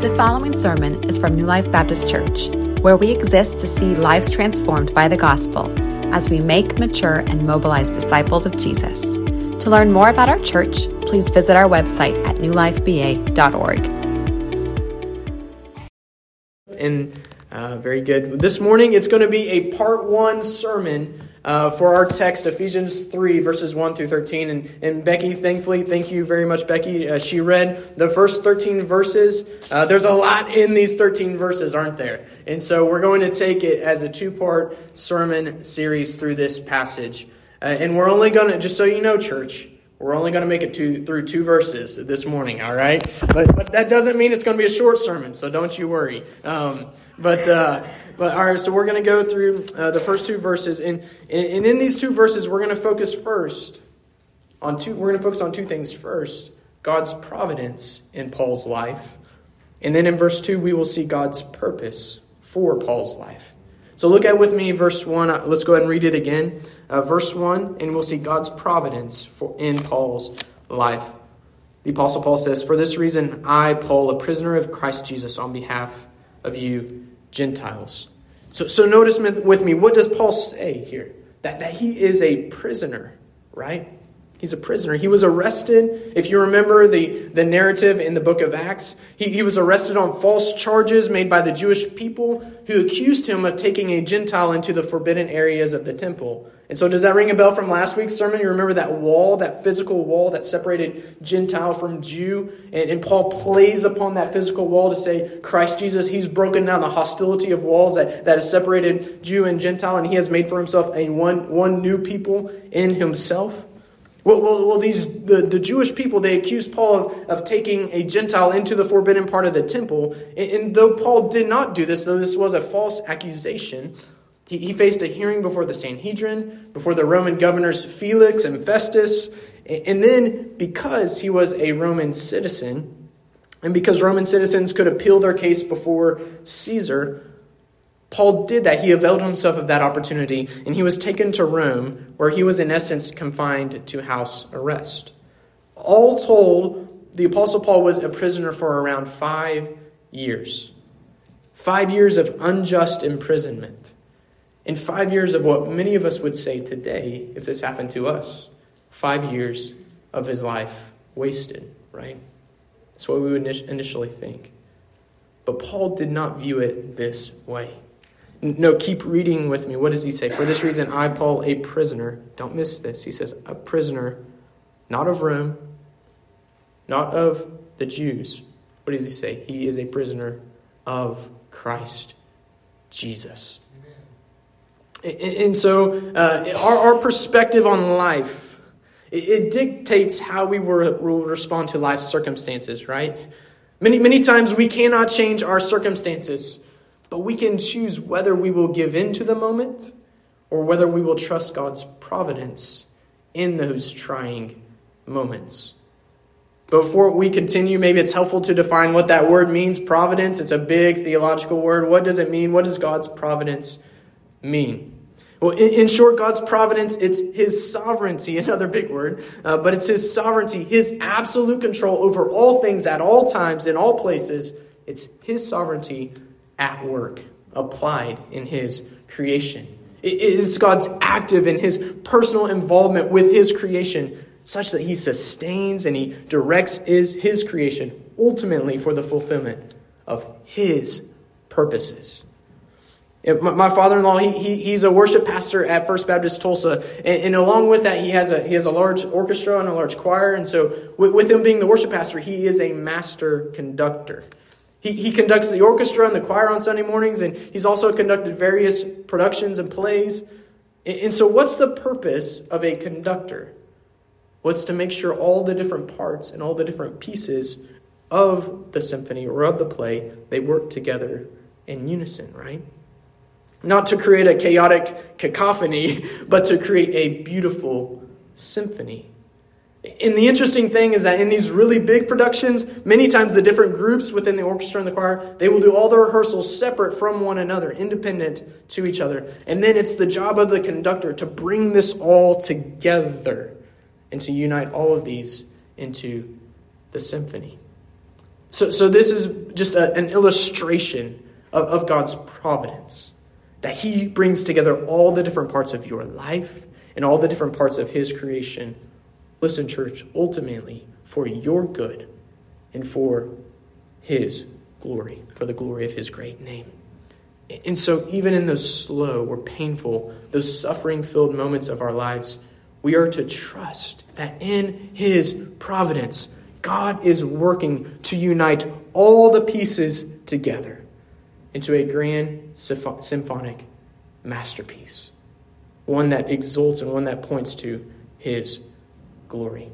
The following sermon is from New Life Baptist Church, where we exist to see lives transformed by the gospel as we make, mature, and mobilize disciples of Jesus. To learn more about our church, please visit our website at newlifeba.org. And uh, very good. This morning it's going to be a part one sermon uh, for our text, Ephesians 3, verses 1 through 13. And, and Becky, thankfully, thank you very much, Becky. Uh, she read the first 13 verses. Uh, there's a lot in these 13 verses, aren't there? And so we're going to take it as a two part sermon series through this passage. Uh, and we're only going to, just so you know, church, we're only going to make it to, through two verses this morning, all right? But, but that doesn't mean it's going to be a short sermon, so don't you worry. Um, but uh, but all right, so we're going to go through uh, the first two verses, and, and in these two verses, we're going to focus first on two. We're going to focus on two things. First, God's providence in Paul's life, and then in verse two, we will see God's purpose for Paul's life. So look at with me verse one. Uh, let's go ahead and read it again. Uh, verse one, and we'll see God's providence for in Paul's life. The Apostle Paul says, "For this reason, I, Paul, a prisoner of Christ Jesus, on behalf of you." Gentiles. So, so notice with me, what does Paul say here? That, that he is a prisoner, right? He's a prisoner. He was arrested. If you remember the, the narrative in the book of Acts, he, he was arrested on false charges made by the Jewish people who accused him of taking a Gentile into the forbidden areas of the temple. And so, does that ring a bell from last week's sermon? You remember that wall, that physical wall that separated Gentile from Jew? And, and Paul plays upon that physical wall to say, Christ Jesus, he's broken down the hostility of walls that, that has separated Jew and Gentile, and he has made for himself a one, one new people in himself. Well, well, well these the, the Jewish people they accused Paul of, of taking a Gentile into the forbidden part of the temple. And, and though Paul did not do this, though this was a false accusation, he, he faced a hearing before the Sanhedrin, before the Roman governors Felix and Festus. And then, because he was a Roman citizen, and because Roman citizens could appeal their case before Caesar, Paul did that. He availed himself of that opportunity, and he was taken to Rome, where he was, in essence, confined to house arrest. All told, the Apostle Paul was a prisoner for around five years. Five years of unjust imprisonment. In five years of what many of us would say today, if this happened to us, five years of his life wasted, right? That's what we would initially think. But Paul did not view it this way. No, keep reading with me. What does he say? For this reason, I, Paul, a prisoner, don't miss this. He says, a prisoner, not of Rome, not of the Jews. What does he say? He is a prisoner of Christ Jesus. And so, uh, our, our perspective on life, it, it dictates how we will, will respond to life's circumstances, right? Many, many times we cannot change our circumstances, but we can choose whether we will give in to the moment or whether we will trust God's providence in those trying moments. Before we continue, maybe it's helpful to define what that word means providence. It's a big theological word. What does it mean? What does God's providence mean? Well, in, in, short, God's providence, it's His sovereignty, another big word, uh, but it's His sovereignty, His absolute control over all things at all times, in all places. It's His sovereignty at work, applied in His creation. It is God's active in His personal involvement with His creation, such that He sustains and He directs His, his creation ultimately for the fulfillment of His purposes. My father-in-law, he, he, he's a worship pastor at First Baptist Tulsa, and, and, along with that, he has a he has a large orchestra and a large choir. And so, with, with him being the worship pastor, he is a master conductor. He, he conducts the orchestra and the choir on Sunday mornings, and he's also conducted various productions and plays. And, and so, what's the purpose of a conductor? What's to make sure all the different parts and all the different pieces of the symphony or of the play they work together in unison, right? Not to create a chaotic cacophony, but to create a beautiful symphony. And the interesting thing is that in these really big productions, many times the different groups within the orchestra and the choir, they will do all the rehearsals separate from one another, independent to each other. And then it's the job of the conductor to bring this all together and to unite all of these into the symphony. So, so this is just a, an illustration of, of God's providence that He brings together all the different parts of your life and all the different parts of His creation. Listen, church, ultimately for your good and for His glory, for the glory of His great name. And so, even in those slow or painful, those suffering filled moments of our lives, we are to trust that in His providence, God is working to unite all the pieces together into a grand symphonic masterpiece, one that exalts and one that points to His glory.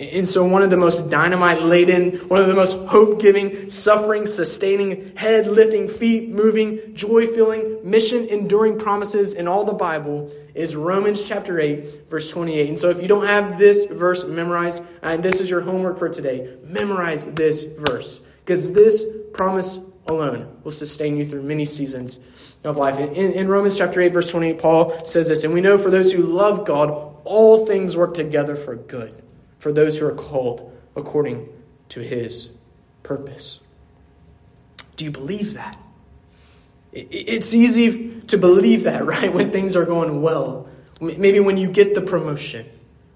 And so, one of the most dynamite laden, one of the most hope giving, suffering sustaining, head lifting, feet moving, joy filling, mission enduring promises in all the Bible is Romans chapter 8, verse 28. And so, if you don't have this verse memorized, and this is your homework for today, memorize this verse. Because this promise alone will sustain you through many seasons of life. In, in Romans chapter 8, verse 28, Paul says this And we know for those who love God, all things work together for good for those who are called according to his purpose. Do you believe that? It's easy to believe that, right, when things are going well. Maybe when you get the promotion,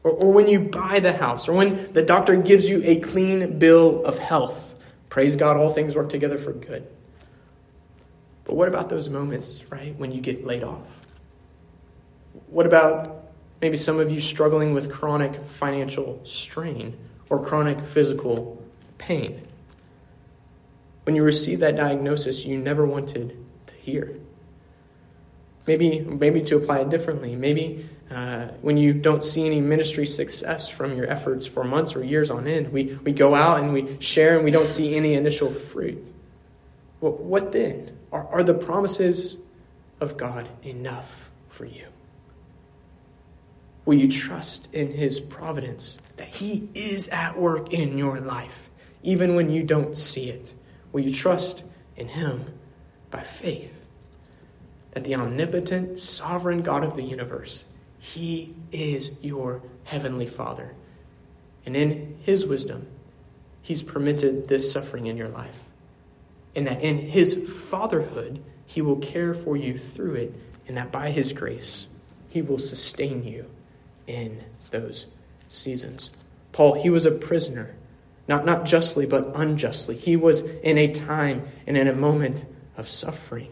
or, or when you buy the house, or when the doctor gives you a clean bill of health. Praise God, all things work together for good. But what about those moments, right, when you get laid off? What about Maybe some of you struggling with chronic financial strain or chronic physical pain. When you receive that diagnosis, you never wanted to hear. Maybe, maybe to apply it differently. Maybe uh, when you don't see any ministry success from your efforts for months or years on end, we, we go out and we share and we don't see any initial fruit. Well, what then? Are, are the promises of God enough for you? Will you trust in His providence that He is at work in your life, even when you don't see it? Will you trust in Him by faith that the omnipotent, sovereign God of the universe, He is your heavenly Father? And in His wisdom, He's permitted this suffering in your life. And that in His fatherhood, He will care for you through it, and that by His grace, He will sustain you in those seasons. Paul, he was a prisoner, not, not justly, but unjustly. He was in a time and in a moment of suffering.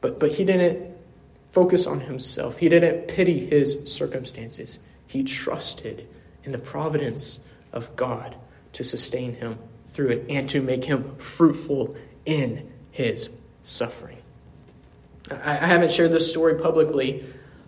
But, but he didn't focus on himself, he didn't pity his circumstances. He trusted in the providence of God to sustain him through it and to make him fruitful in his suffering. I, I haven't shared this story publicly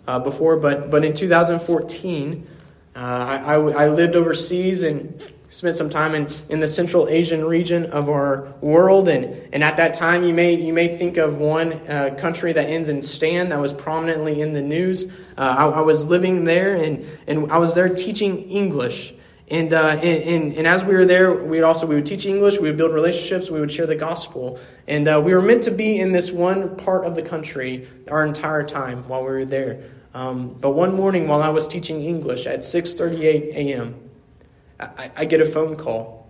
uh, before, but, but in 2014, uh, I, I, I, lived overseas and spent some time in, in the Central Asian region of our world. And, and at that time, you may, you may think of one uh, country that ends in Stan that was prominently in the news. Uh, I, I, was living there, and, and I was there teaching English. And, uh, and, and, as we were there, we also we would teach English, we would build relationships, we would share the gospel, and uh, we were meant to be in this one part of the country our entire time while we were there. Um, but one morning while I was teaching English at 6:38 a.m., I, I, get a phone call,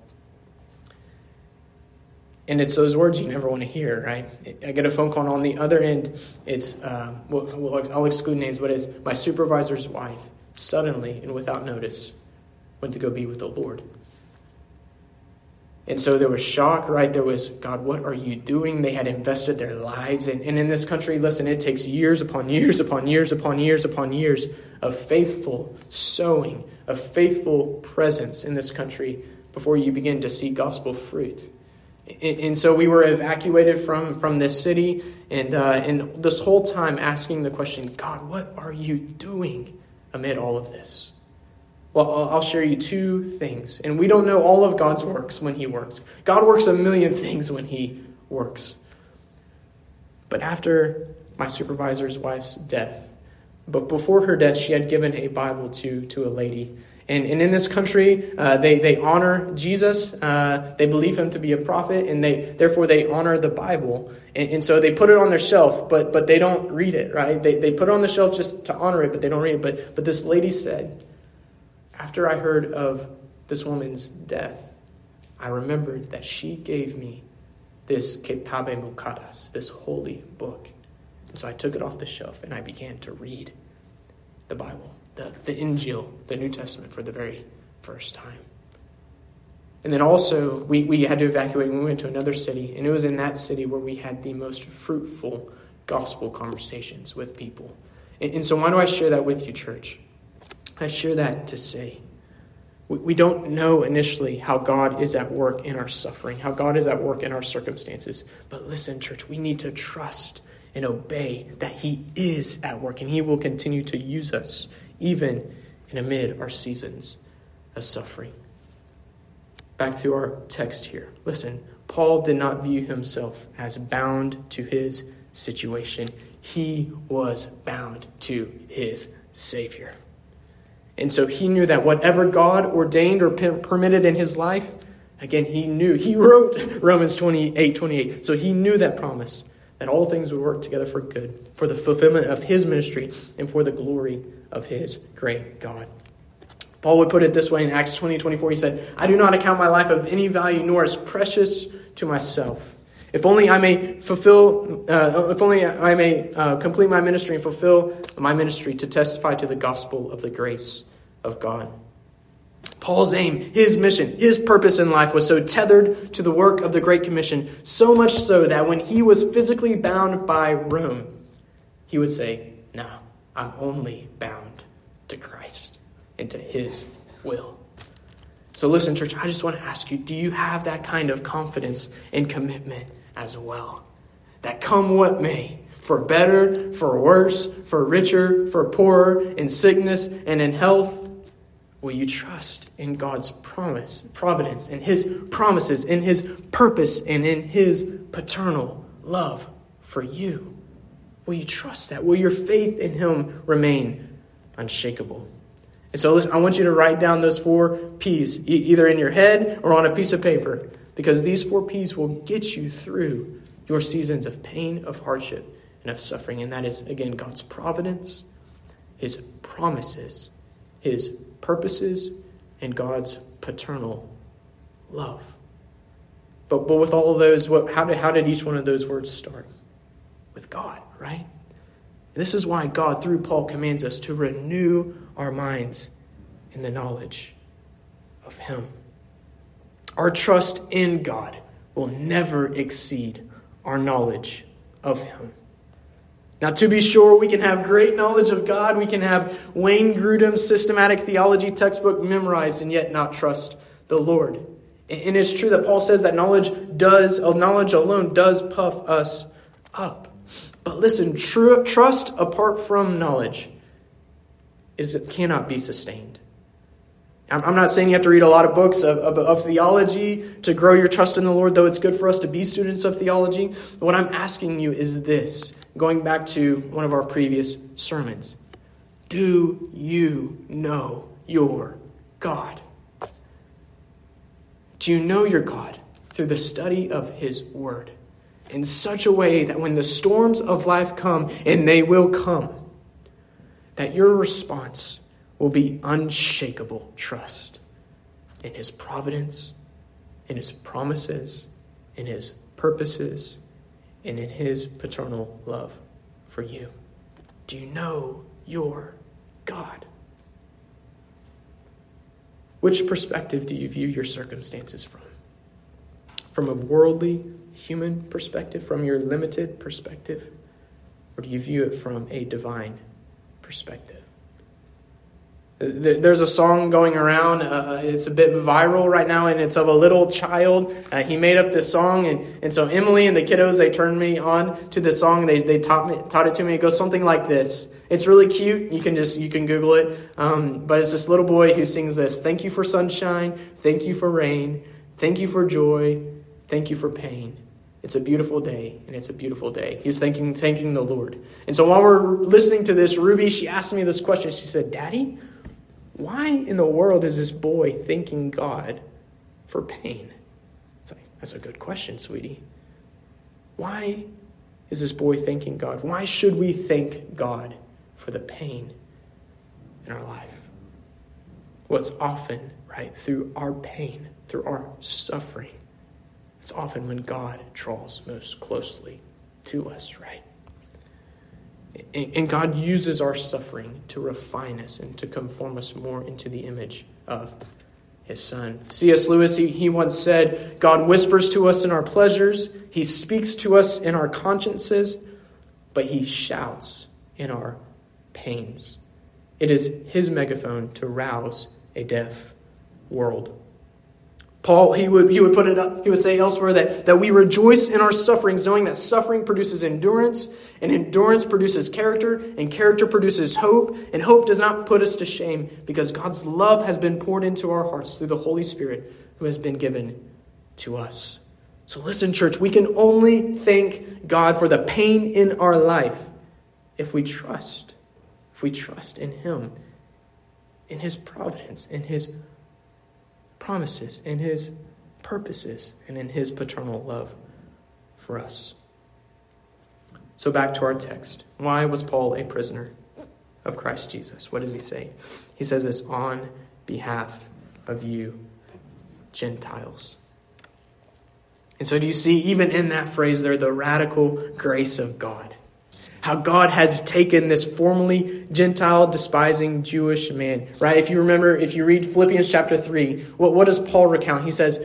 and it's those words you never want to hear, right? I get a phone call, and on the other end, it's uh, I'll exclude names, but it's my supervisor's wife. Suddenly and without notice went to go be with the Lord. And so there was shock, right? There was, God, what are you doing? They had invested their lives. And, and in this country, listen, it takes years upon years upon years upon years upon years of faithful sowing, of faithful presence in this country before you begin to see gospel fruit. And, and so we were evacuated from, from this city, and, uh, and this whole time asking the question, God, what are you doing amid all of this? Well, I'll share you two things. And we don't know all of God's works when He works. God works a million things when He works. But after my supervisor's wife's death, but before her death, she had given a Bible to, to a lady. And, and in this country, uh, they, they honor Jesus. Uh, they believe him to be a prophet, and they therefore they honor the Bible. And, and, so they put it on their shelf, but, but they don't read it, right? They, they put it on the shelf just to honor it, but they don't read it. But, but this lady said, after I heard of this woman's death, I remembered that she gave me this Ketabe Mukadas, this holy book. And so I took it off the shelf and I began to read the Bible, the, the Injil, the New Testament, for the very first time. And then also, we, we had to evacuate and we went to another city, and it was in that city where we had the most fruitful gospel conversations with people. And, and so, why do I share that with you, church? I share that to say we, don't know initially how God is at work in our suffering, how God is at work in our circumstances. But listen, church, we need to trust and obey that He is at work, and He will continue to use us even in amid our seasons of suffering. Back to our text here. Listen, Paul did not view himself as bound to his situation, he was bound to his Savior. And so he knew that whatever God ordained or permitted in his life, again, he knew. He wrote Romans 28 28. So he knew that promise that all things would work together for good, for the fulfillment of his ministry, and for the glory of his great God. Paul would put it this way in Acts 20 24. He said, I do not account my life of any value, nor as precious to myself. If only I may fulfill, uh, if only I may uh, complete my ministry and fulfill my ministry to testify to the gospel of the grace of God. Paul's aim, his mission, his purpose in life was so tethered to the work of the Great Commission, so much so that when he was physically bound by Rome, he would say, No, I'm only bound to Christ and to His will. So, listen, church, I just want to ask you do you have that kind of confidence and commitment as well? That come what may, for better, for worse, for richer, for poorer, in sickness and in health, will you trust in God's promise, providence, in His promises, in His purpose, and in His paternal love for you? Will you trust that? Will your faith in Him remain unshakable? And so listen, I want you to write down those four P's, either in your head or on a piece of paper, because these four P's will get you through your seasons of pain, of hardship, and of suffering. And that is, again, God's providence, His promises, His purposes, and God's paternal love. But, but with all of those, what, how, did, how did each one of those words start? With God, right? And this is why God, through Paul, commands us to renew our minds in the knowledge of Him. Our trust in God will never exceed our knowledge of Him. Now, to be sure, we can have great knowledge of God. We can have Wayne Grudem's systematic theology textbook memorized and yet not trust the Lord. And it's true that Paul says that knowledge does, uh, knowledge alone does puff us up. But listen, tr- trust apart from knowledge is cannot be sustained. I'm not saying you have to read a lot of books of, of, of, theology to grow your trust in the Lord, though it's good for us to be students of theology. But what I'm asking you is this, going back to one of our previous sermons. Do you know your God? Do you know your God through the study of His Word? in such a way that when the storms of life come, and they will come, that your response will be unshakable trust in His providence, in His promises, in His purposes, and in His paternal love for you. Do you know your God? Which perspective do you view your circumstances from? From a worldly human perspective, from your limited perspective, or do you view it from a divine perspective? There's a song going around. Uh, it's a bit viral right now, and it's of a little child. Uh, he made up this song, and, and so Emily and the kiddos they turned me on to this song. They they taught me taught it to me. It goes something like this. It's really cute. You can just you can Google it. Um, but it's this little boy who sings this. Thank you for sunshine. Thank you for rain. Thank you for joy. Thank you for pain. It's a beautiful day, and it's a beautiful day. He's thanking, thanking the Lord. And so while we're listening to this, Ruby, she asked me this question. She said, Daddy, why in the world is this boy thanking God for pain? Like, That's a good question, sweetie. Why is this boy thanking God? Why should we thank God for the pain in our life? What's often right? Through our pain, through our suffering. It's often when God draws most closely to us, right? And God uses our suffering to refine us and to conform us more into the image of his son. C.S. Lewis, he, he once said, God whispers to us in our pleasures, he speaks to us in our consciences, but he shouts in our pains. It is his megaphone to rouse a deaf world. Paul, he would, he would put it up, he would say elsewhere that, that we rejoice in our sufferings, knowing that suffering produces endurance, and endurance produces character, and character produces hope, and hope does not put us to shame, because God's love has been poured into our hearts through the Holy Spirit who has been given to us. So listen, church, we can only thank God for the pain in our life if we trust, if we trust in Him, in His providence, in His promises, in his purposes, and in his paternal love for us. So back to our text. Why was Paul a prisoner of Christ Jesus? What does he say? He says this on behalf of you, Gentiles. And so, do you see, even in that phrase there, the radical grace of God? How God has taken this formerly Gentile despising Jewish man, right? If you remember, if you read Philippians chapter 3, what, what does Paul recount? He says,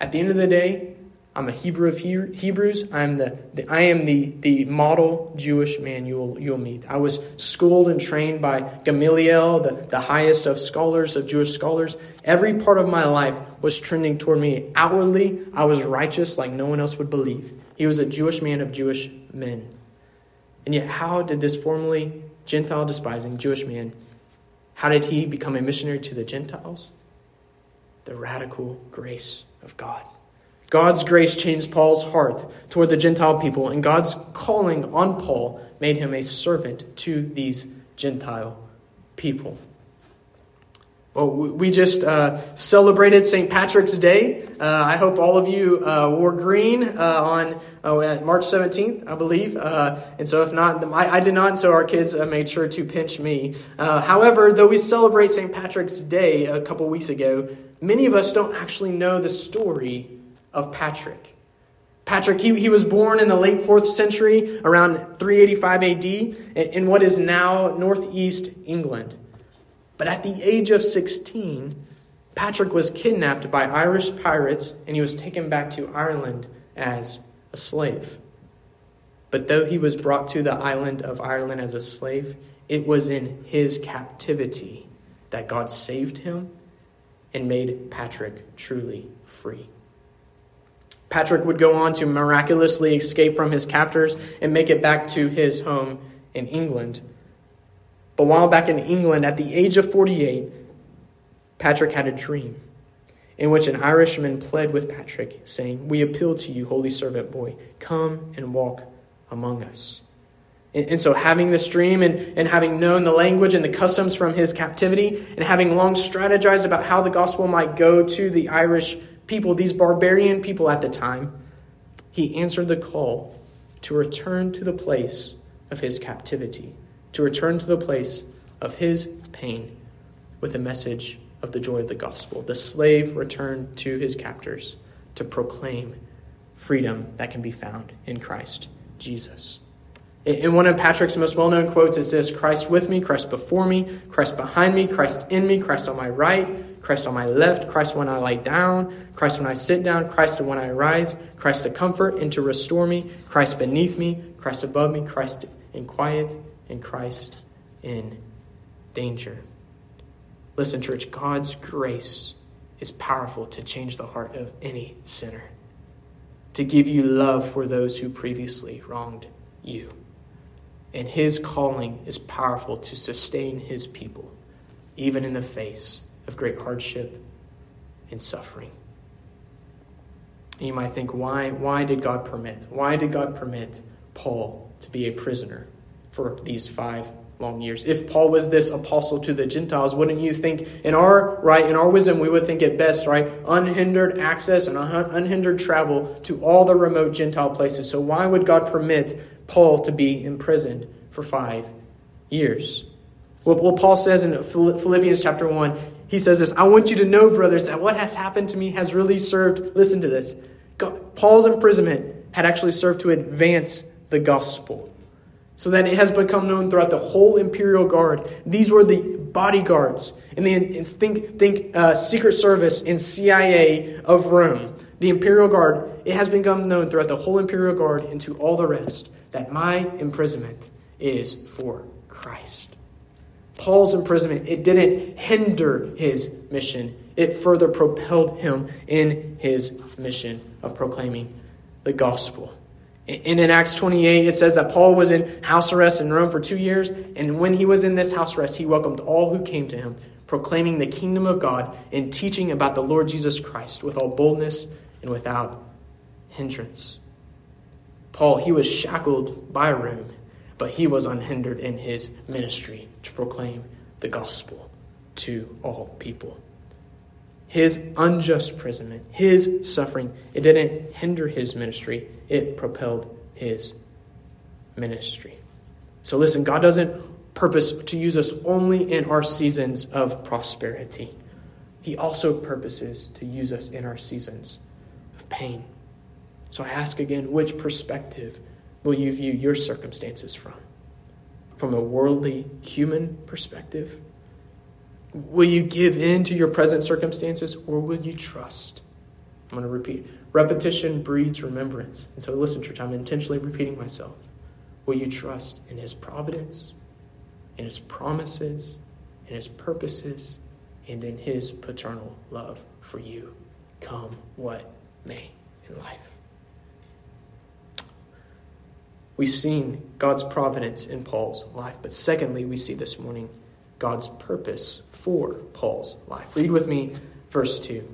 At the end of the day, I'm a Hebrew of Hebrews. I'm the, the, I am the, the model Jewish man you'll, you'll meet. I was schooled and trained by Gamaliel, the, the highest of scholars, of Jewish scholars. Every part of my life was trending toward me. Outwardly, I was righteous like no one else would believe. He was a Jewish man of Jewish men. And yet, how did this formerly Gentile despising Jewish man, how did he become a missionary to the Gentiles? The radical grace of God. God's grace changed Paul's heart toward the Gentile people, and God's calling on Paul made him a servant to these Gentile people. Well, we just uh, celebrated St. Patrick's Day. Uh, I hope all of you uh, wore green uh, on oh, March 17th, I believe. Uh, and so, if not, I, I, did not, so our kids uh, made sure to pinch me. however, though we celebrate St. Patrick's Day a couple weeks ago, many of us don't actually know the story of Patrick. Patrick, he, he was born in the late 4th century, around 385 AD, in, in what is now northeast England. But at the age of 16, Patrick was kidnapped by Irish pirates and he was taken back to Ireland as a slave. But though he was brought to the island of Ireland as a slave, it was in his captivity that God saved him and made Patrick truly free. Patrick would go on to miraculously escape from his captors and make it back to his home in England. But while back in England, at the age of 48, Patrick had a dream in which an Irishman pled with Patrick, saying, We appeal to you, holy servant boy, come and walk among us. And, so, having this dream and, and having known the language and the customs from his captivity, and having long strategized about how the gospel might go to the Irish people, these barbarian people at the time, he answered the call to return to the place of his captivity to return to the place of his pain with a message of the joy of the gospel. The slave returned to his captors to proclaim freedom that can be found in Christ Jesus. In one of Patrick's most well known quotes is this Christ with me, Christ before me, Christ behind me, Christ in me, Christ on my right, Christ on my left, Christ when I lie down, Christ when I sit down, Christ when I rise, Christ to comfort and to restore me, Christ beneath me, Christ above me, Christ in quiet and Christ in danger. Listen, church, God's grace is powerful to change the heart of any sinner, to give you love for those who previously wronged you. And his calling is powerful to sustain his people, even in the face of great hardship and suffering. And you might think, why, why did God permit? Why did God permit Paul to be a prisoner for these five long years. If Paul was this apostle to the Gentiles, wouldn't you think, in our right, in our wisdom, we would think it best, right? Unhindered access and unhindered travel to all the remote Gentile places. So why would God permit Paul to be imprisoned for five years? Well, Paul says in Philippians chapter 1, He says this I want you to know, brothers, that what has happened to me has really served. Listen to this. God, Paul's imprisonment had actually served to advance the gospel so that it has become known throughout the whole imperial guard. These were the bodyguards and the think think uh, Secret Service and CIA of Rome, the imperial guard. It has become known throughout the whole imperial guard and to all the rest that my imprisonment is for Christ. Paul's imprisonment, it didn't hinder his mission. It further propelled him in his mission of proclaiming the gospel. And in Acts 28, it says that Paul was in house arrest in Rome for two years. And when he was in this house arrest, he welcomed all who came to him, proclaiming the kingdom of God and teaching about the Lord Jesus Christ with all boldness and without hindrance. Paul, he was shackled by Rome but he was unhindered in his ministry to proclaim the gospel to all people. His unjust imprisonment, his suffering, it didn't hinder his ministry, it propelled his ministry. So listen, God doesn't purpose to use us only in our seasons of prosperity. He also purposes to use us in our seasons of pain. So I ask again, which perspective will you view your circumstances from? From a worldly, human perspective? Will you give in to your present circumstances or will you trust? I'm going to repeat. Repetition breeds remembrance. And so, listen, church, I'm intentionally repeating myself. Will you trust in His providence, in His promises, in His purposes, and in His paternal love for you, come what may in life? We've seen God's providence in Paul's life, but secondly, we see this morning God's purpose for Paul's life. Read with me verse 2,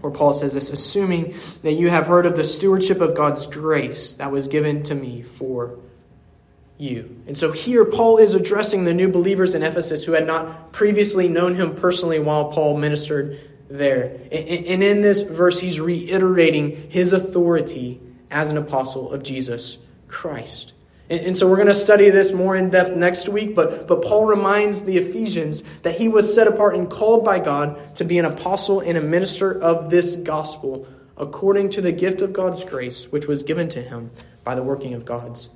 where Paul says this assuming that you have heard of the stewardship of God's grace that was given to me for you. And so here, Paul is addressing the new believers in Ephesus who had not previously known him personally while Paul ministered there. And in this verse, he's reiterating his authority as an apostle of Jesus Christ. And, and so we're going to study this more in depth next week, but, but Paul reminds the Ephesians that he was set apart and called by God to be an apostle and a minister of this gospel according to the gift of God's grace, which was given to him by the working of God's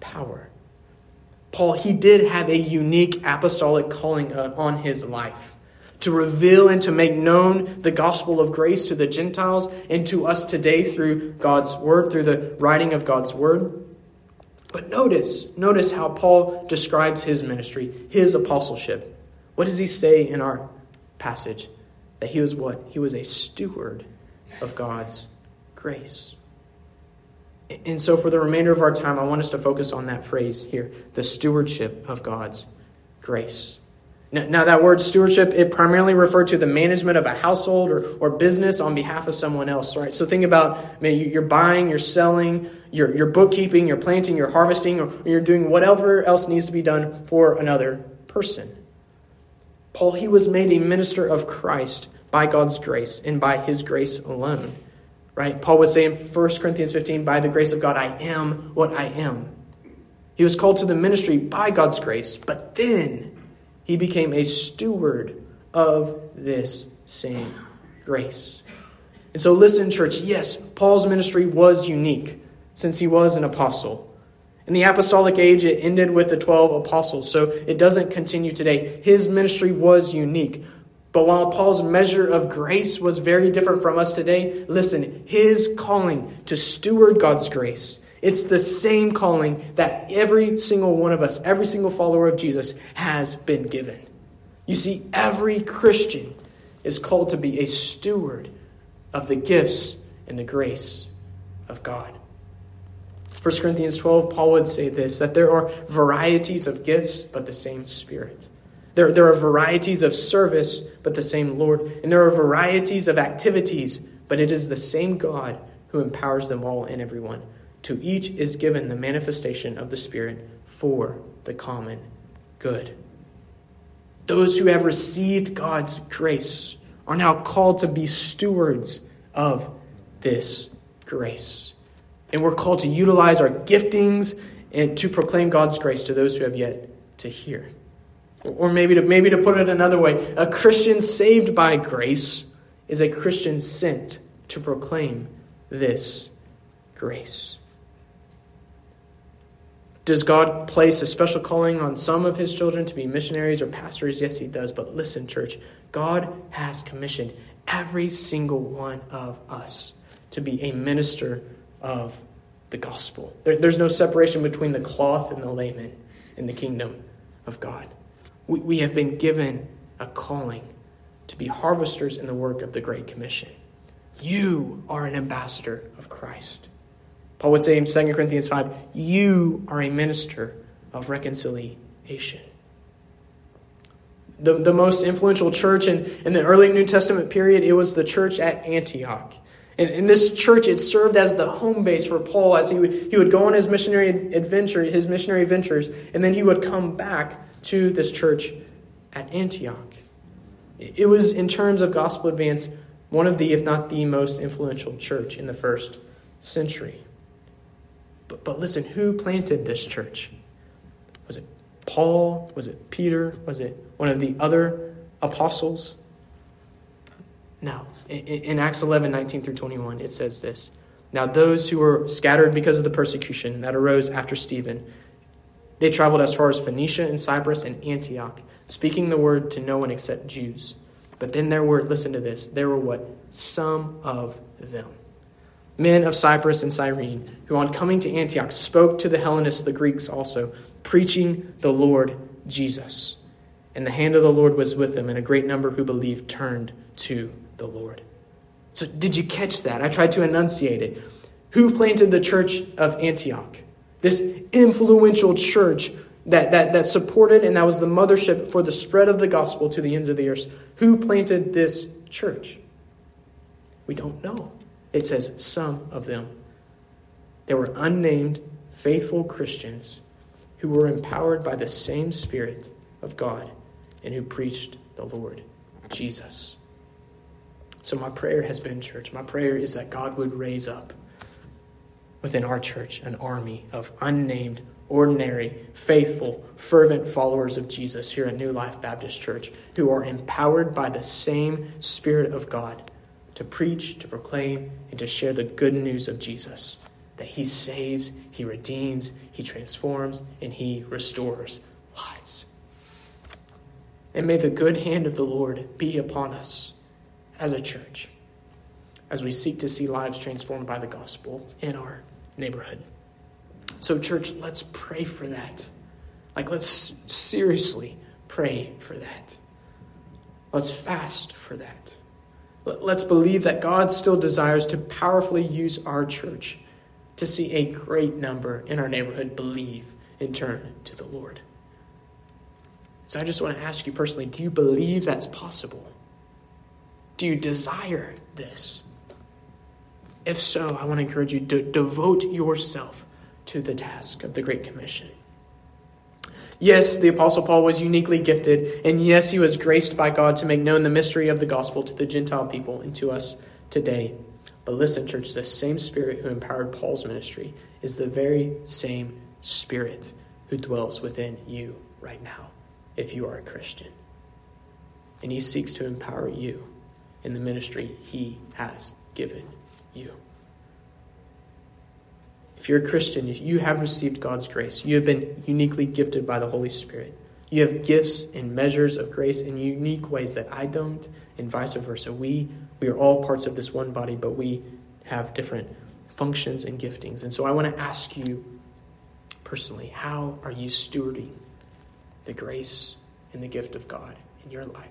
power. Paul, he did have a unique apostolic calling uh, on his life to reveal and to make known the gospel of grace to the Gentiles and to us today through God's word, through the writing of God's word. But notice, notice how Paul describes his ministry, his apostleship. What does he say in our passage? That he was what? He was a steward of God's grace. And so, for the remainder of our time, I want us to focus on that phrase here the stewardship of God's grace. Now, that word stewardship, it primarily referred to the management of a household or, or business on behalf of someone else, right? So think about, man, you're buying, you're selling, you're, you're bookkeeping, you're planting, you're harvesting, or you're doing whatever else needs to be done for another person. Paul, he was made a minister of Christ by God's grace and by his grace alone, right? Paul would say in 1 Corinthians 15, by the grace of God, I am what I am. He was called to the ministry by God's grace, but then he became a steward of this same grace. And so, listen, church, yes, Paul's ministry was unique since he was an apostle. In the apostolic age, it ended with the 12 apostles, so it doesn't continue today. His ministry was unique. But while Paul's measure of grace was very different from us today, listen, his calling to steward God's grace it's the same calling that every single one of us, every single follower of Jesus, has been given. You see, every Christian is called to be a steward of the gifts and the grace of God. 1 Corinthians 12, Paul would say this that there are varieties of gifts, but the same Spirit. There, there are varieties of service, but the same Lord. And there are varieties of activities, but it is the same God who empowers them all and everyone. To each is given the manifestation of the Spirit for the common good. Those who have received God's grace are now called to be stewards of this grace. And we're called to utilize our giftings and to proclaim God's grace to those who have yet to hear. Or maybe to, maybe to put it another way, a Christian saved by grace is a Christian sent to proclaim this grace. Does God place a special calling on some of his children to be missionaries or pastors? Yes, he does. But listen, church, God has commissioned every single one of us to be a minister of the gospel. There, there's no separation between the cloth and the layman in the kingdom of God. We, we have been given a calling to be harvesters in the work of the Great Commission. You are an ambassador of Christ. Paul would say in 2 Corinthians 5, You are a minister of reconciliation. The, the most influential church in, in the early New Testament period, it was the church at Antioch. And in this church, it served as the home base for Paul as he would, he would go on his missionary adventure, his missionary ventures, and then he would come back to this church at Antioch. It was, in terms of gospel advance, one of the, if not the most influential church in the first century. But, but listen, who planted this church? Was it Paul? Was it Peter? Was it one of the other apostles? No. In, in Acts 11, 19 through 21, it says this Now, those who were scattered because of the persecution that arose after Stephen, they traveled as far as Phoenicia and Cyprus and Antioch, speaking the word to no one except Jews. But then there were, listen to this, there were what? Some of them men of Cyprus and Cyrene, who on coming to Antioch spoke to the Hellenists, the Greeks also, preaching the Lord Jesus. And the hand of the Lord was with them, and a great number who believed turned to the Lord. So, did you catch that? I tried to enunciate it. Who planted the church of Antioch? This influential church that, that, that supported and that was the mothership for the spread of the gospel to the ends of the earth. Who planted this church? We don't know. It says some of them. They were unnamed, faithful Christians who were empowered by the same Spirit of God and who preached the Lord Jesus. So, my prayer has been, church, my prayer is that God would raise up within our church an army of unnamed, ordinary, faithful, fervent followers of Jesus here at New Life Baptist Church who are empowered by the same Spirit of God to preach, to proclaim, and to share the good news of Jesus that he saves, he redeems, he transforms, and he restores lives. And may the good hand of the Lord be upon us as a church as we seek to see lives transformed by the gospel in our neighborhood. So, church, let's pray for that. Like, let's seriously pray for that. Let's fast for that. Let's believe that God still desires to powerfully use our church to see a great number in our neighborhood believe and turn to the Lord. So I just want to ask you personally do you believe that's possible? Do you desire this? If so, I want to encourage you to devote yourself to the task of the Great Commission. Yes, the Apostle Paul was uniquely gifted, and yes, he was graced by God to make known the mystery of the gospel to the Gentile people and to us today. But listen, church, the same Spirit who empowered Paul's ministry is the very same Spirit who dwells within you right now, if you are a Christian. And he seeks to empower you in the ministry he has given you. If you're a Christian, you have received God's grace. You have been uniquely gifted by the Holy Spirit. You have gifts and measures of grace in unique ways that I don't, and vice versa. We we are all parts of this one body, but we have different functions and giftings. And so I want to ask you personally, how are you stewarding the grace and the gift of God in your life?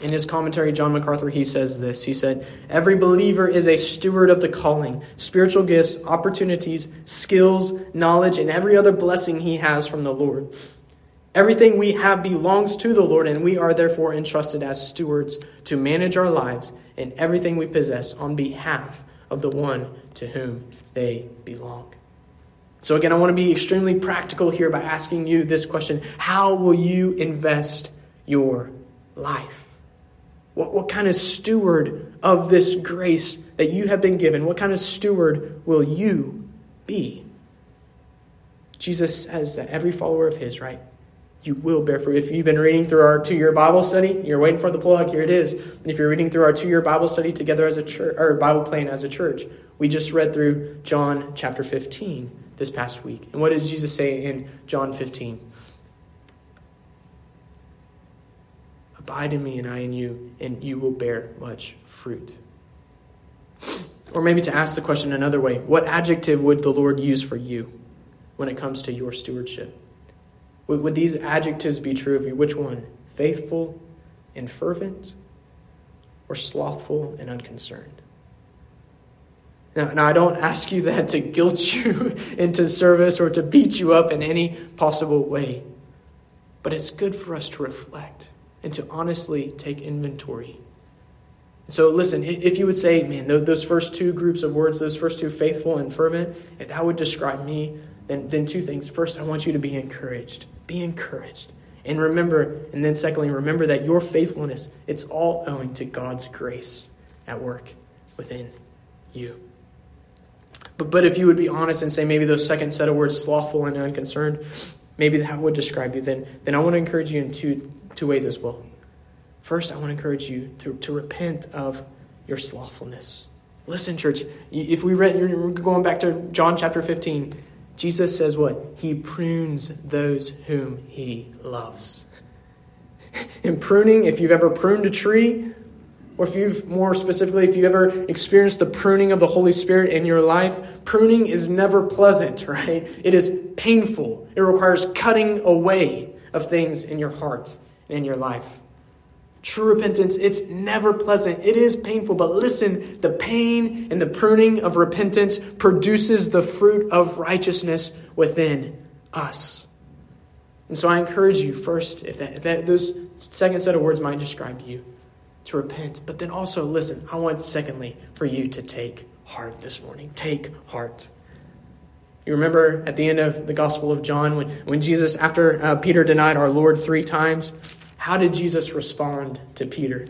In his commentary, John MacArthur, he says this. He said, Every believer is a steward of the calling, spiritual gifts, opportunities, skills, knowledge, and every other blessing he has from the Lord. Everything we have belongs to the Lord, and we are therefore entrusted as stewards to manage our lives and everything we possess on behalf of the one to whom they belong. So, again, I want to be extremely practical here by asking you this question How will you invest your life? What, what kind of steward of this grace that you have been given, what kind of steward will you be? Jesus says that every follower of his, right, you will bear fruit. If you've been reading through our two year Bible study, you're waiting for the plug, here it is. And if you're reading through our two year Bible study together as a church, or Bible plan as a church, we just read through John chapter 15 this past week. And what did Jesus say in John 15? Abide in me and I in you, and you will bear much fruit. Or maybe to ask the question another way what adjective would the Lord use for you when it comes to your stewardship? Would, would these adjectives be true of you? Which one? Faithful and fervent, or slothful and unconcerned? Now, now, I don't ask you that to guilt you into service or to beat you up in any possible way, but it's good for us to reflect and to honestly take inventory. So, listen, if you would say, man, those first two groups of words, those first two, faithful and fervent, if that would describe me, then, then two things. First, I want you to be encouraged. Be encouraged. And remember, and then secondly, remember that your faithfulness, it's all owing to God's grace at work within you. But, but if you would be honest and say maybe those second set of words, slothful and unconcerned, maybe that would describe you, then, then I want to encourage you in two, two ways as well. First, I want to encourage you to, to repent of your slothfulness. Listen, church, if we read, you're going back to John chapter 15, Jesus says what? He prunes those whom he loves. In pruning, if you've ever pruned a tree, or if you've more specifically, if you've ever experienced the pruning of the Holy Spirit in your life, pruning is never pleasant, right? It is painful. It requires cutting away of things in your heart in your life. True repentance, it's never pleasant. It is painful, but listen, the pain and the pruning of repentance produces the fruit of righteousness within us. And so I encourage you first, if that, if that those second set of words might describe you, to repent. But then also, listen, I want, secondly, for you to take heart this morning. Take heart. You remember at the end of the Gospel of John when, when Jesus, after uh, Peter denied our Lord three times, how did Jesus respond to Peter?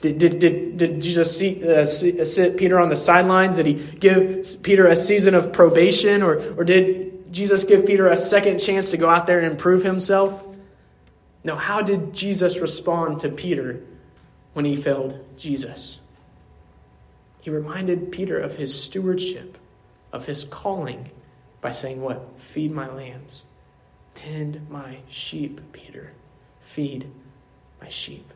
Did, did, did, did Jesus see, uh, sit Peter on the sidelines? Did he give Peter a season of probation? Or, or did Jesus give Peter a second chance to go out there and prove himself? No, how did Jesus respond to Peter when he failed Jesus? He reminded Peter of his stewardship, of his calling, by saying, What? Feed my lambs, tend my sheep, Peter. Feed my sheep.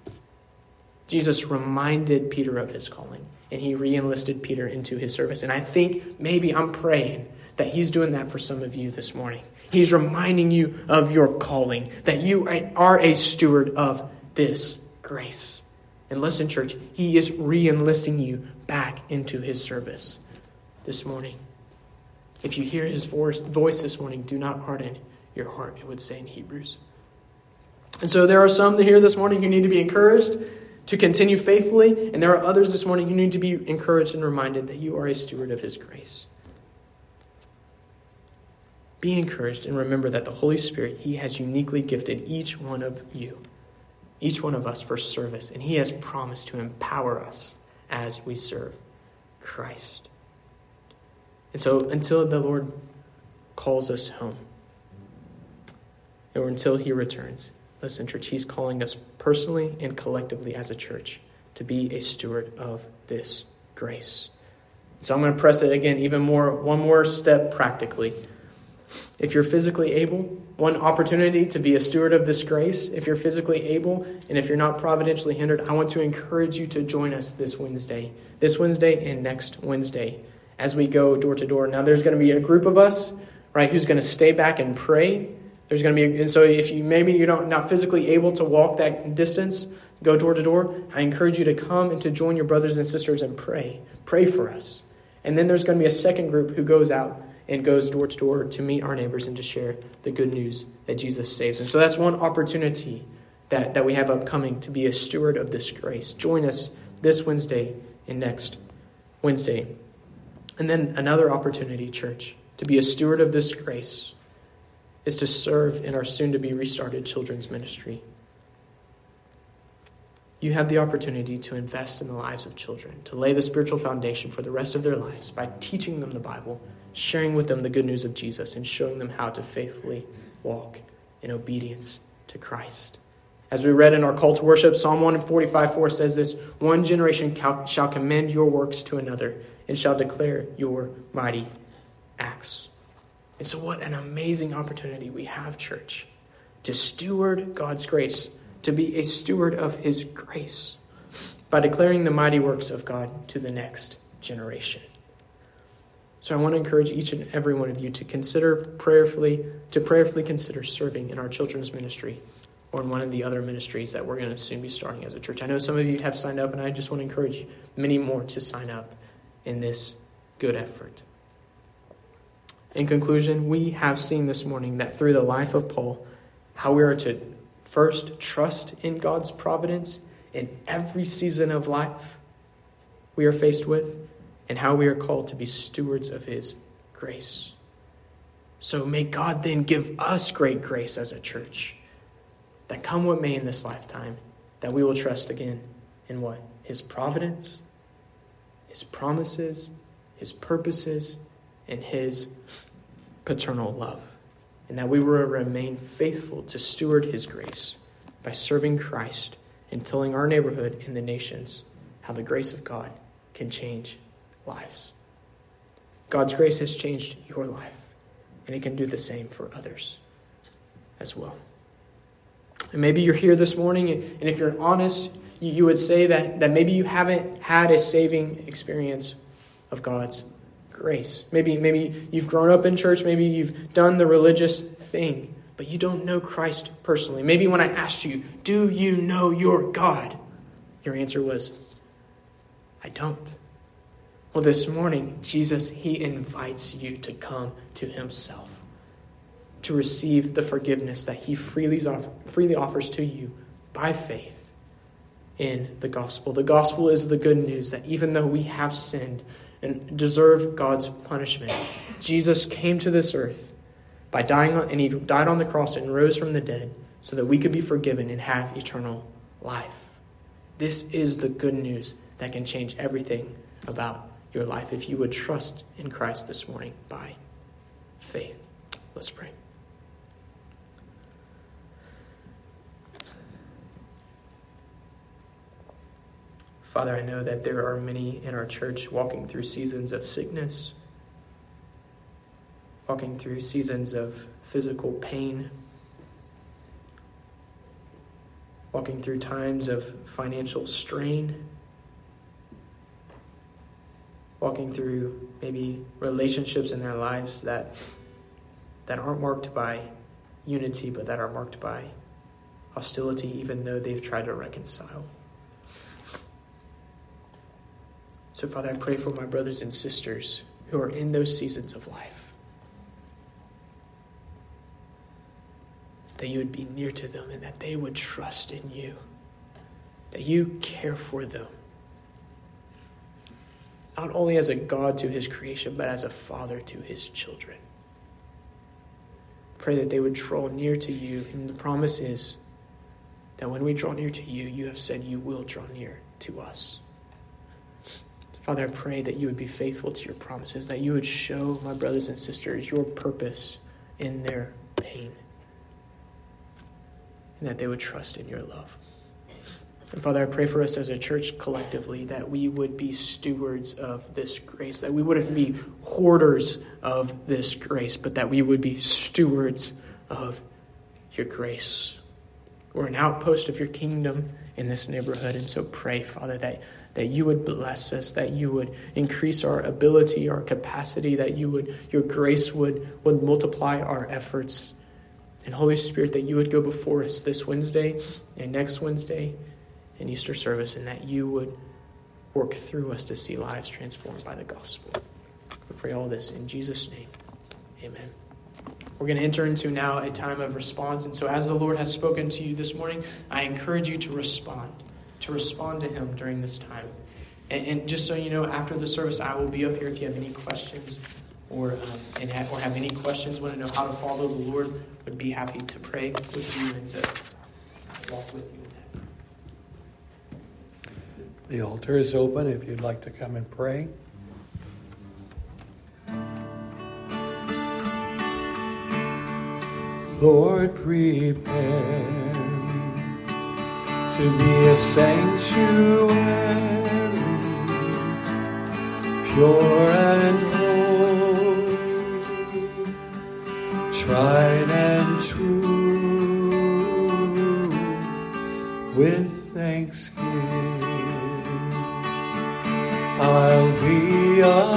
Jesus reminded Peter of his calling, and he re enlisted Peter into his service. And I think maybe I'm praying that he's doing that for some of you this morning. He's reminding you of your calling, that you are a steward of this grace. And listen, church, he is re enlisting you back into his service this morning. If you hear his voice this morning, do not harden your heart, it would say in Hebrews. And so there are some here this morning who need to be encouraged to continue faithfully, and there are others this morning who need to be encouraged and reminded that you are a steward of His grace. Be encouraged and remember that the Holy Spirit, He has uniquely gifted each one of you, each one of us for service, and He has promised to empower us as we serve Christ. And so until the Lord calls us home, or until He returns, Listen, church, he's calling us personally and collectively as a church to be a steward of this grace. So I'm going to press it again, even more, one more step practically. If you're physically able, one opportunity to be a steward of this grace, if you're physically able, and if you're not providentially hindered, I want to encourage you to join us this Wednesday, this Wednesday and next Wednesday as we go door to door. Now, there's going to be a group of us, right, who's going to stay back and pray there's going to be, and so if you maybe you're not, not physically able to walk that distance, go door to door, I encourage you to come and to join your brothers and sisters and pray. Pray for us. And then there's going to be a second group who goes out and goes door to door to meet our neighbors and to share the good news that Jesus saves. And so that's one opportunity that, that we have upcoming to be a steward of this grace. Join us this Wednesday and next Wednesday. And then another opportunity, church, to be a steward of this grace is to serve in our soon to be restarted children's ministry. You have the opportunity to invest in the lives of children, to lay the spiritual foundation for the rest of their lives by teaching them the Bible, sharing with them the good news of Jesus, and showing them how to faithfully walk in obedience to Christ. As we read in our call to worship, Psalm 145 4 says this One generation shall commend your works to another and shall declare your mighty acts. And so, what an amazing opportunity we have, church, to steward God's grace, to be a steward of His grace by declaring the mighty works of God to the next generation. So I want to encourage each and every one of you to consider prayerfully, to prayerfully consider serving in our children's ministry or in one of the other ministries that we're going to soon be starting as a church. I know some of you have signed up, and I just want to encourage many more to sign up in this good effort. In conclusion, we have seen this morning that through the life of Paul, how we are to first trust in God's providence in every season of life we are faced with, and how we are called to be stewards of His grace. So may God then give us great grace as a church, that come what may in this lifetime, that we will trust again in what? His providence, His promises, His purposes, and His paternal love. And that we will remain faithful to steward His grace by serving Christ and telling our neighborhood and the nations how the grace of God can change lives. God's grace has changed your life, and it can do the same for others as well. And maybe you're here this morning, and if you're honest, you would say that, that maybe you haven't had a saving experience of God's grace. Maybe, maybe you've grown up in church, maybe you've done the religious thing, but you don't know Christ personally. Maybe when I asked you, Do you know your God? Your answer was, I don't. Well, this morning, Jesus, He invites you to come to Himself, to receive the forgiveness that He freely, freely offers to you by faith in the gospel. The gospel is the good news that even though we have sinned and deserve God's punishment, Jesus came to this earth by dying on, and He died on the cross and rose from the dead so that we could be forgiven and have eternal life. This is the good news that can change everything about your life if you would trust in Christ this morning by faith. Let's pray. Father, I know that there are many in our church walking through seasons of sickness, walking through seasons of physical pain, walking through times of financial strain walking through maybe relationships in their lives that that aren't marked by unity but that are marked by hostility even though they've tried to reconcile. So Father, I pray for my brothers and sisters who are in those seasons of life. That you would be near to them and that they would trust in you. That you care for them not only as a God to his creation, but as a father to his children. Pray that they would draw near to you. And the promise is that when we draw near to you, you have said you will draw near to us. Father, I pray that you would be faithful to your promises, that you would show my brothers and sisters your purpose in their pain, and that they would trust in your love. And Father, I pray for us as a church collectively that we would be stewards of this grace, that we wouldn't be hoarders of this grace, but that we would be stewards of your grace. We're an outpost of your kingdom in this neighborhood, and so pray, Father, that, that you would bless us, that you would increase our ability, our capacity, that you would your grace would, would multiply our efforts. And Holy Spirit, that you would go before us this Wednesday and next Wednesday in Easter service and that you would work through us to see lives transformed by the gospel. We pray all this in Jesus' name. Amen. We're going to enter into now a time of response. And so, as the Lord has spoken to you this morning, I encourage you to respond, to respond to Him during this time. And, and just so you know, after the service, I will be up here if you have any questions or, um, and or have any questions, want to know how to follow the Lord, would be happy to pray with you and to walk with you. The altar is open if you'd like to come and pray. Lord, prepare to be a sanctuary, pure and holy, tried and true, with thanksgiving. I'll be a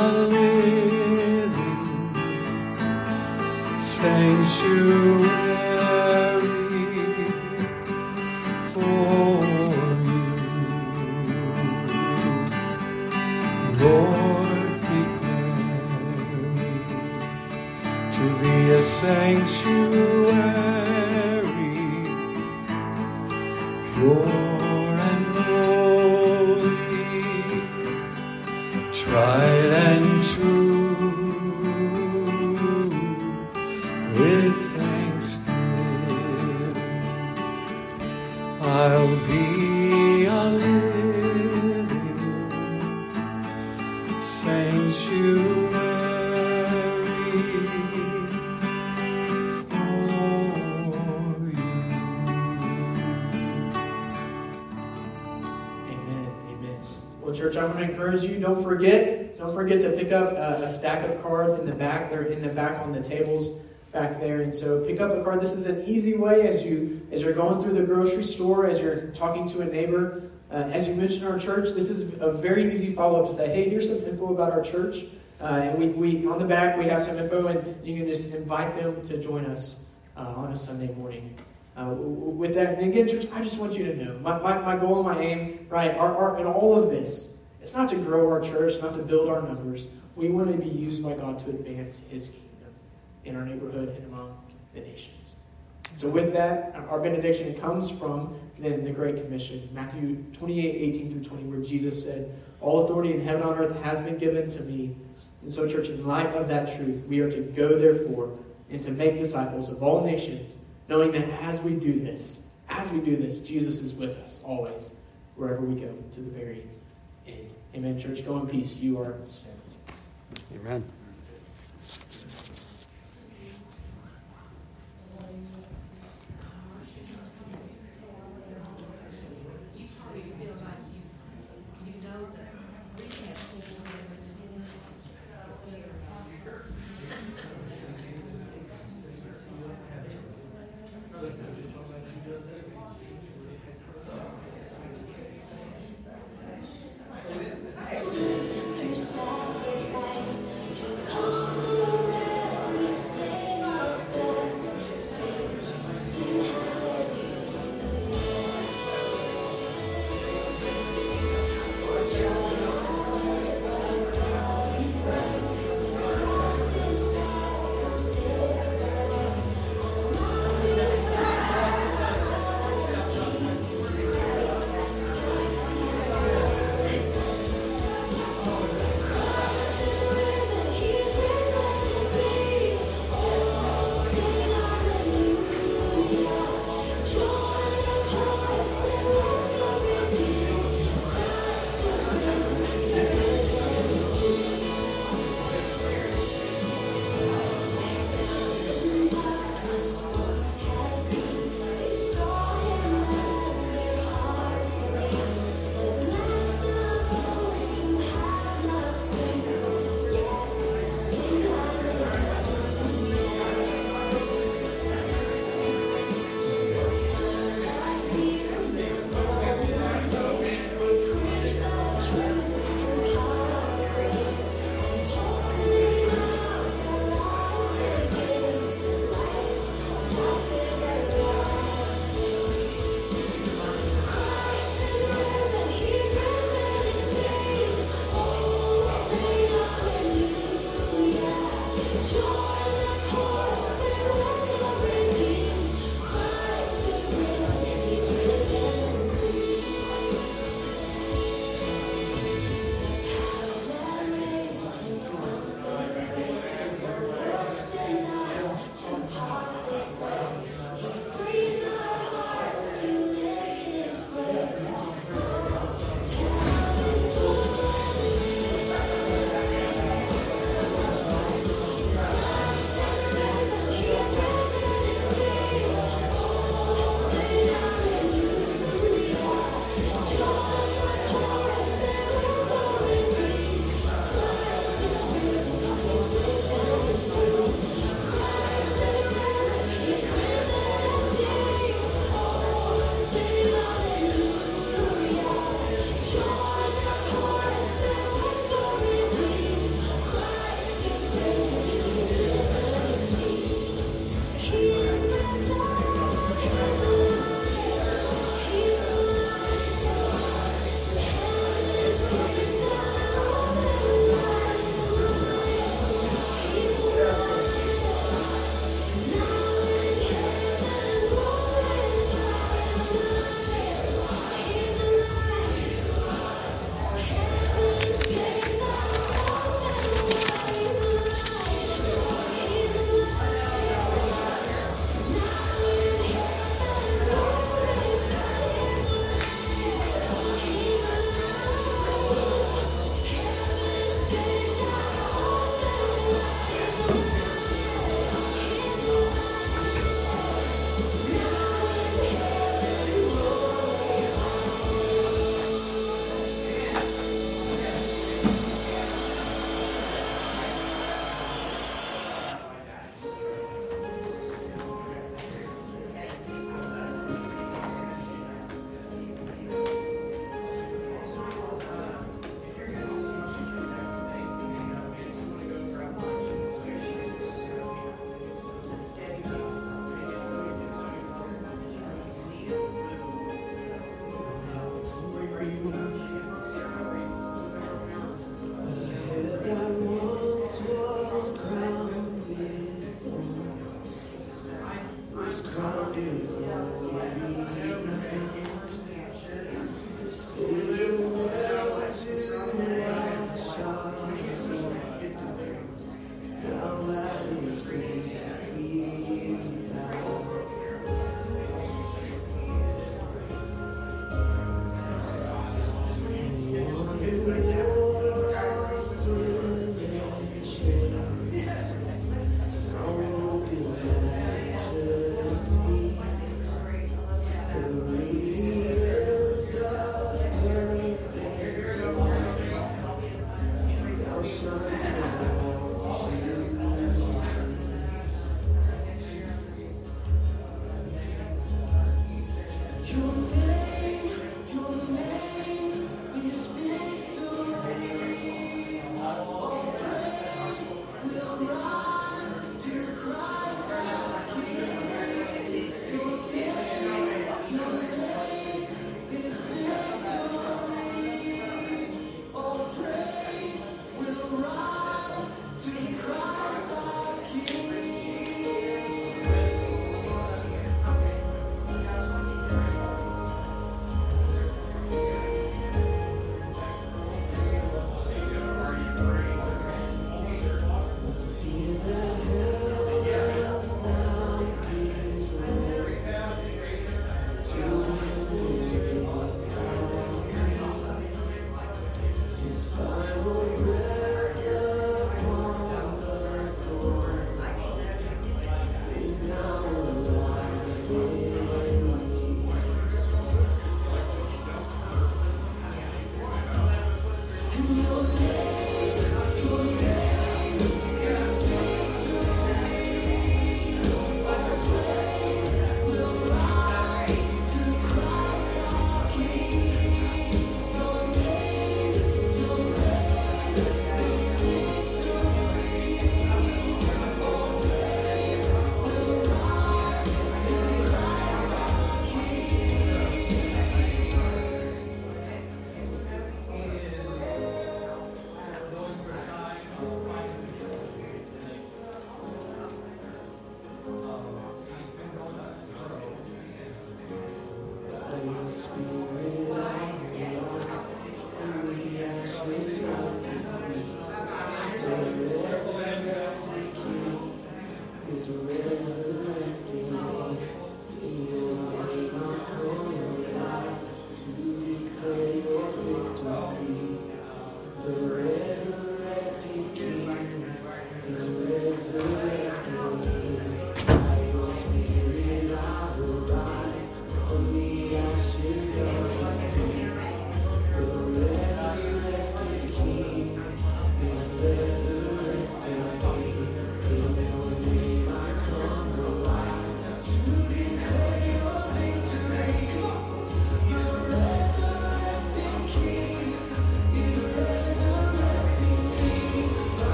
stack of cards in the back. They're in the back on the tables back there. And so, pick up a card. This is an easy way as you as you're going through the grocery store, as you're talking to a neighbor, uh, as you mention our church. This is a very easy follow up to say, "Hey, here's some info about our church." Uh, and we, we on the back we have some info, and you can just invite them to join us uh, on a Sunday morning. Uh, with that, and again, church, I just want you to know my, my, my goal and my aim, right, are, are in all of this. It's not to grow our church, not to build our numbers. We want to be used by God to advance His kingdom in our neighborhood and among the nations. So, with that, our benediction comes from then the Great Commission, Matthew 28 18 through 20, where Jesus said, All authority in heaven and on earth has been given to me. And so, church, in light of that truth, we are to go, therefore, and to make disciples of all nations, knowing that as we do this, as we do this, Jesus is with us always, wherever we go to the very end. Amen, church. Go in peace. You are sent. Amen.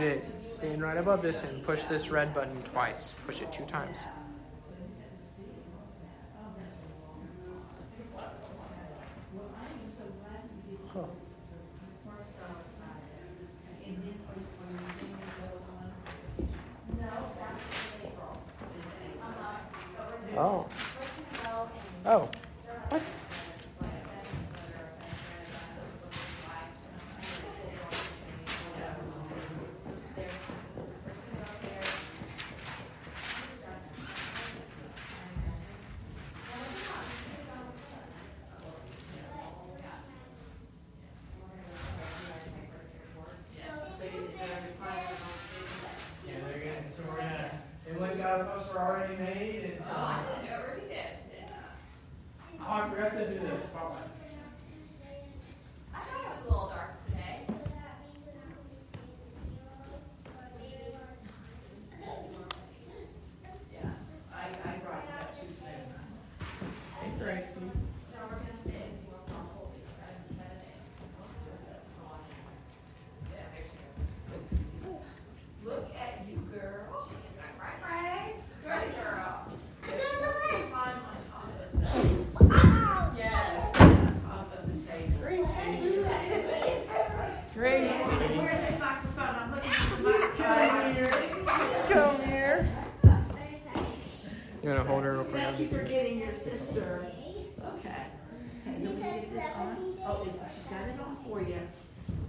You to stand right above this and push this red button twice. Push it two times. Sister. Okay. Okay, you want get this on? Oh, is, she got it on for you.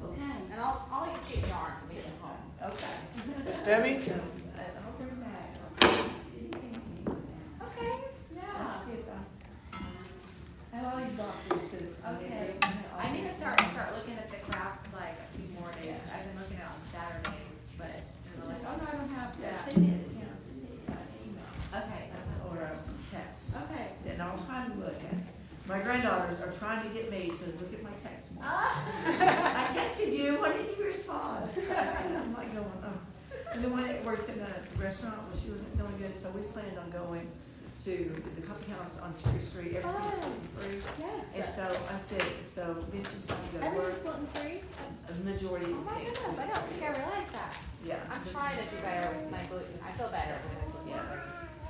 Okay, And I'll, I'll even get yarn for me at home. okay. Miss Debbie? Uh, I'll bring it back. Okay, yeah. Let's see if I- I always bought these, 'cause I mean, Okay. they- I need to start, start looking at the craft like a few more days. I've been looking at it on Saturdays, but they're Oh, like, no, I don't have that. Yeah. Send me an account, send me an email. okay, Or a text. okay. And I'm trying to look at, my granddaughters are trying to get me to look at my text. more. Ah. I texted you, why didn't you respond? And I'm like going, oh. And the one that works in a restaurant, well, she wasn't feeling good, so we planned on going to the coffee house on Cherry Street, everything's Oh. gluten free. yes. And so I said, so then she decided to go to work, Everything's gluten free? a majority Oh my goodness, I don't think I realized that. Yeah. I'm trying to do better with my gluten. I feel better with my gluten. Yeah.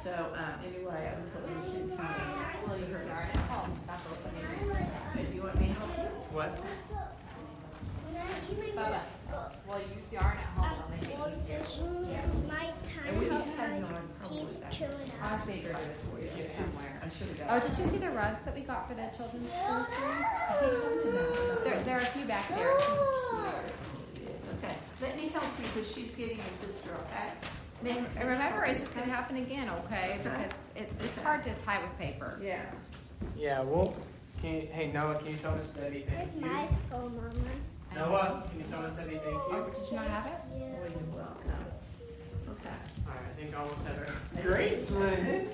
So, um, anyway, I was telling you, can come. Will you start at home? Stop opening. If you want me to help you? What? Bubba, will you use yarn at home? I'll make it my time And we help had my teeth back chew I out. figured it For you. was somewhere. I should have Oh, did you see the rugs that we got for the children's school stream? I hate something about There, there are a few back there. It's okay. Let me help you because she's getting your sister, okay? Then- And remember, it's just gonna happen again, okay? Uh-huh. Because it, it's hard to tie with paper. Yeah. Yeah, well, can you, hey Noah, can you tell Miss Debbie thank Where's you? my phone, Mama? Noah, can you tell us anything? Oh, did you not have it? Well, you're welcome. Okay. Alright, I think I almost had her. Graceland!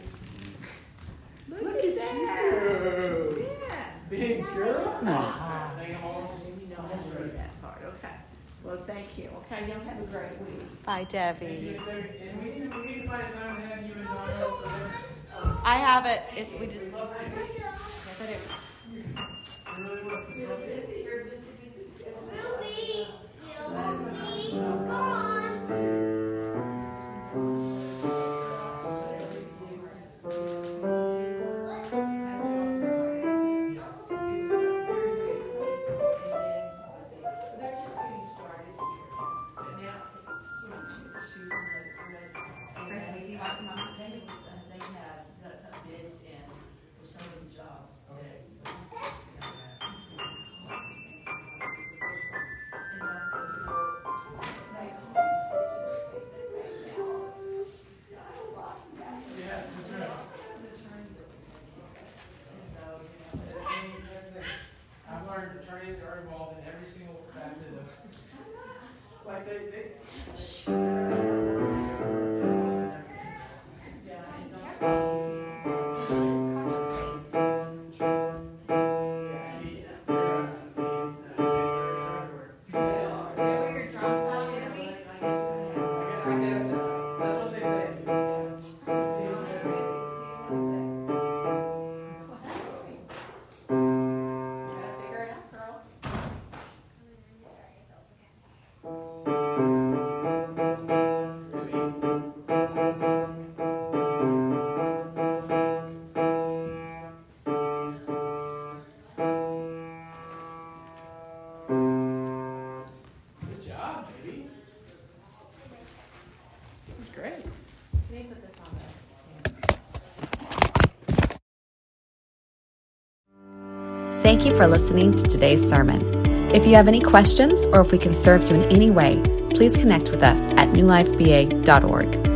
Look at that. Yeah. Big girl. Ah. You know, I read that part, okay. Well, thank you, okay? Y'all have a great week. Bye, Debbie. you, sir. And we need, we need to find a time to have you and Donna over. I have it. It's, we just, love to. yes, I do. I really Thank you for listening to today's sermon. If you have any questions or if we can serve you in any way, please connect with us at newlifeba.org.